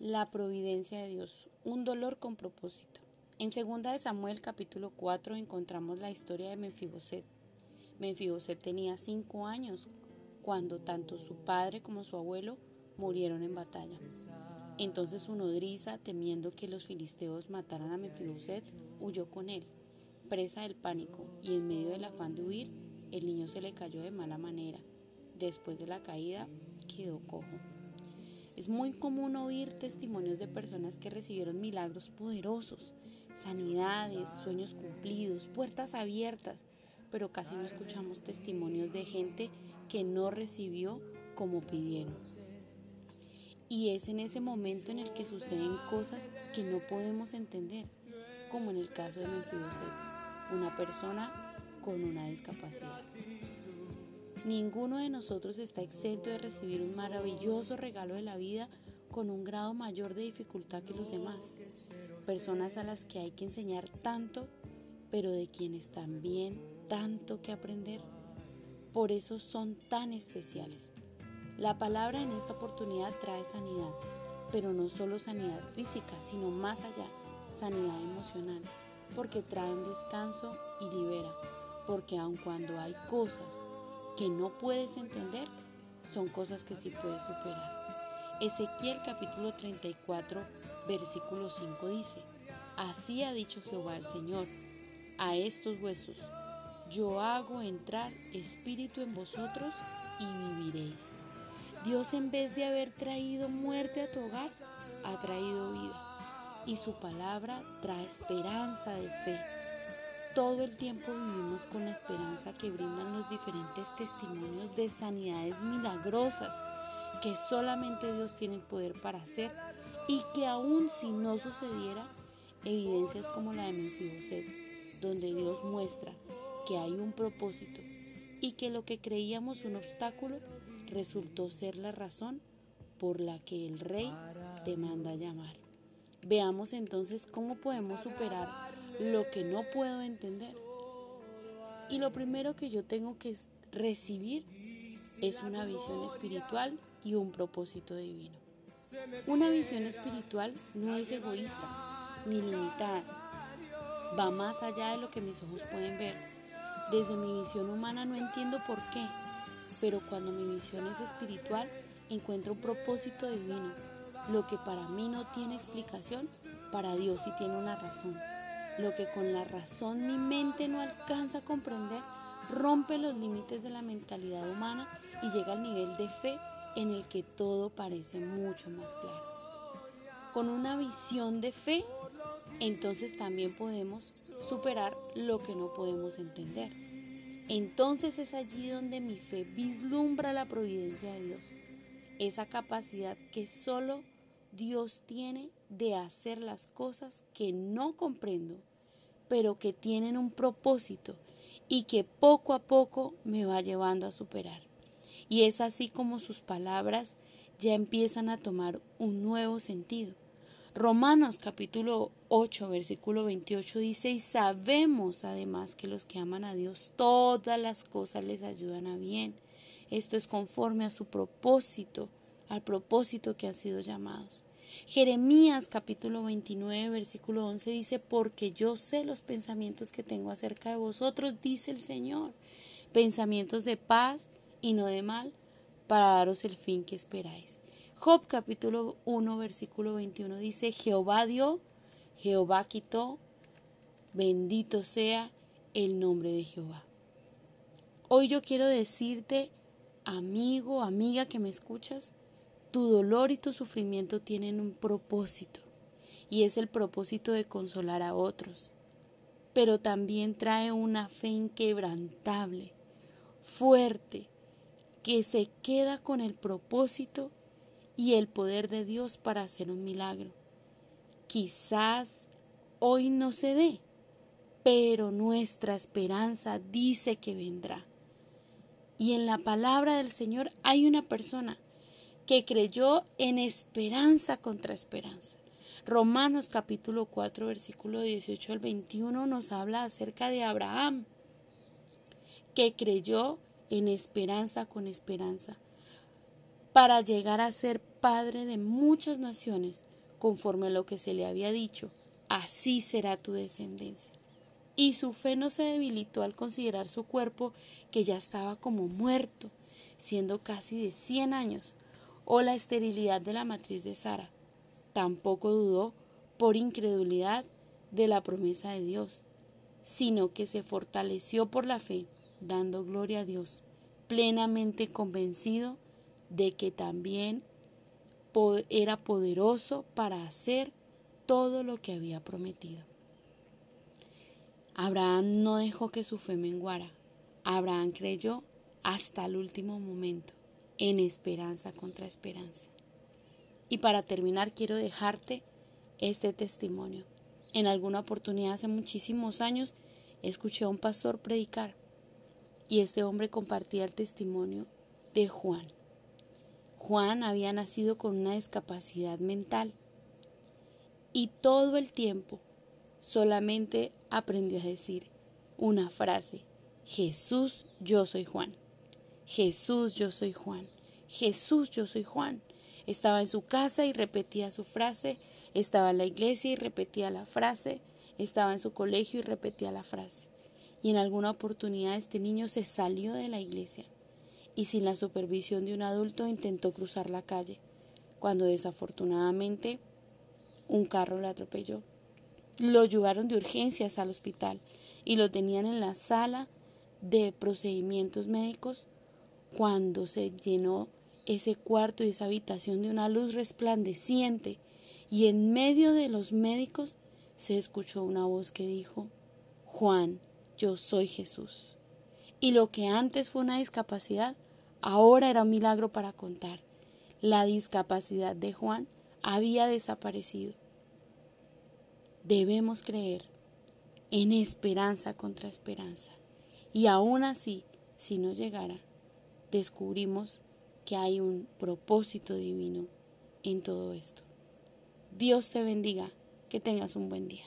La providencia de Dios, un dolor con propósito. En 2 de Samuel capítulo 4 encontramos la historia de Menfiboset. Menfiboset tenía cinco años cuando tanto su padre como su abuelo murieron en batalla. Entonces su nodriza, temiendo que los filisteos mataran a Menfiboset, huyó con él, presa del pánico, y en medio del afán de huir, el niño se le cayó de mala manera. Después de la caída, quedó cojo. Es muy común oír testimonios de personas que recibieron milagros poderosos, sanidades, sueños cumplidos, puertas abiertas, pero casi no escuchamos testimonios de gente que no recibió como pidieron. Y es en ese momento en el que suceden cosas que no podemos entender, como en el caso de Menfiboset, una persona con una discapacidad. Ninguno de nosotros está exento de recibir un maravilloso regalo de la vida con un grado mayor de dificultad que los demás. Personas a las que hay que enseñar tanto, pero de quienes también tanto que aprender. Por eso son tan especiales. La palabra en esta oportunidad trae sanidad, pero no solo sanidad física, sino más allá, sanidad emocional, porque trae un descanso y libera, porque aun cuando hay cosas que no puedes entender son cosas que sí puedes superar. Ezequiel capítulo 34 versículo 5 dice, Así ha dicho Jehová el Señor, a estos huesos, yo hago entrar espíritu en vosotros y viviréis. Dios en vez de haber traído muerte a tu hogar, ha traído vida. Y su palabra trae esperanza de fe todo el tiempo vivimos con la esperanza que brindan los diferentes testimonios de sanidades milagrosas que solamente Dios tiene el poder para hacer y que aun si no sucediera, evidencias como la de Menfiboset, donde Dios muestra que hay un propósito y que lo que creíamos un obstáculo resultó ser la razón por la que el rey te manda llamar. Veamos entonces cómo podemos superar lo que no puedo entender. Y lo primero que yo tengo que recibir es una visión espiritual y un propósito divino. Una visión espiritual no es egoísta ni limitada. Va más allá de lo que mis ojos pueden ver. Desde mi visión humana no entiendo por qué, pero cuando mi visión es espiritual encuentro un propósito divino. Lo que para mí no tiene explicación, para Dios sí tiene una razón. Lo que con la razón mi mente no alcanza a comprender rompe los límites de la mentalidad humana y llega al nivel de fe en el que todo parece mucho más claro. Con una visión de fe, entonces también podemos superar lo que no podemos entender. Entonces es allí donde mi fe vislumbra la providencia de Dios, esa capacidad que solo Dios tiene de hacer las cosas que no comprendo, pero que tienen un propósito y que poco a poco me va llevando a superar. Y es así como sus palabras ya empiezan a tomar un nuevo sentido. Romanos capítulo 8 versículo 28 dice, y sabemos además que los que aman a Dios, todas las cosas les ayudan a bien. Esto es conforme a su propósito, al propósito que han sido llamados. Jeremías capítulo 29 versículo 11 dice, porque yo sé los pensamientos que tengo acerca de vosotros, dice el Señor, pensamientos de paz y no de mal, para daros el fin que esperáis. Job capítulo 1 versículo 21 dice, Jehová dio, Jehová quitó, bendito sea el nombre de Jehová. Hoy yo quiero decirte, amigo, amiga que me escuchas, tu dolor y tu sufrimiento tienen un propósito, y es el propósito de consolar a otros, pero también trae una fe inquebrantable, fuerte, que se queda con el propósito y el poder de Dios para hacer un milagro. Quizás hoy no se dé, pero nuestra esperanza dice que vendrá. Y en la palabra del Señor hay una persona que creyó en esperanza contra esperanza. Romanos capítulo 4 versículo 18 al 21 nos habla acerca de Abraham, que creyó en esperanza con esperanza, para llegar a ser padre de muchas naciones, conforme a lo que se le había dicho, así será tu descendencia. Y su fe no se debilitó al considerar su cuerpo que ya estaba como muerto, siendo casi de cien años, o la esterilidad de la matriz de Sara. Tampoco dudó por incredulidad de la promesa de Dios, sino que se fortaleció por la fe, dando gloria a Dios, plenamente convencido de que también era poderoso para hacer todo lo que había prometido. Abraham no dejó que su fe menguara. Abraham creyó hasta el último momento, en esperanza contra esperanza. Y para terminar quiero dejarte este testimonio. En alguna oportunidad hace muchísimos años escuché a un pastor predicar y este hombre compartía el testimonio de Juan. Juan había nacido con una discapacidad mental y todo el tiempo solamente aprendió a decir una frase, Jesús, yo soy Juan. Jesús, yo soy Juan. Jesús, yo soy Juan. Estaba en su casa y repetía su frase, estaba en la iglesia y repetía la frase, estaba en su colegio y repetía la frase. Y en alguna oportunidad este niño se salió de la iglesia y sin la supervisión de un adulto intentó cruzar la calle, cuando desafortunadamente un carro lo atropelló. Lo llevaron de urgencias al hospital y lo tenían en la sala de procedimientos médicos cuando se llenó ese cuarto y esa habitación de una luz resplandeciente y en medio de los médicos se escuchó una voz que dijo, Juan, yo soy Jesús. Y lo que antes fue una discapacidad, ahora era un milagro para contar. La discapacidad de Juan había desaparecido debemos creer en esperanza contra esperanza. Y aún así, si no llegara, descubrimos que hay un propósito divino en todo esto. Dios te bendiga, que tengas un buen día.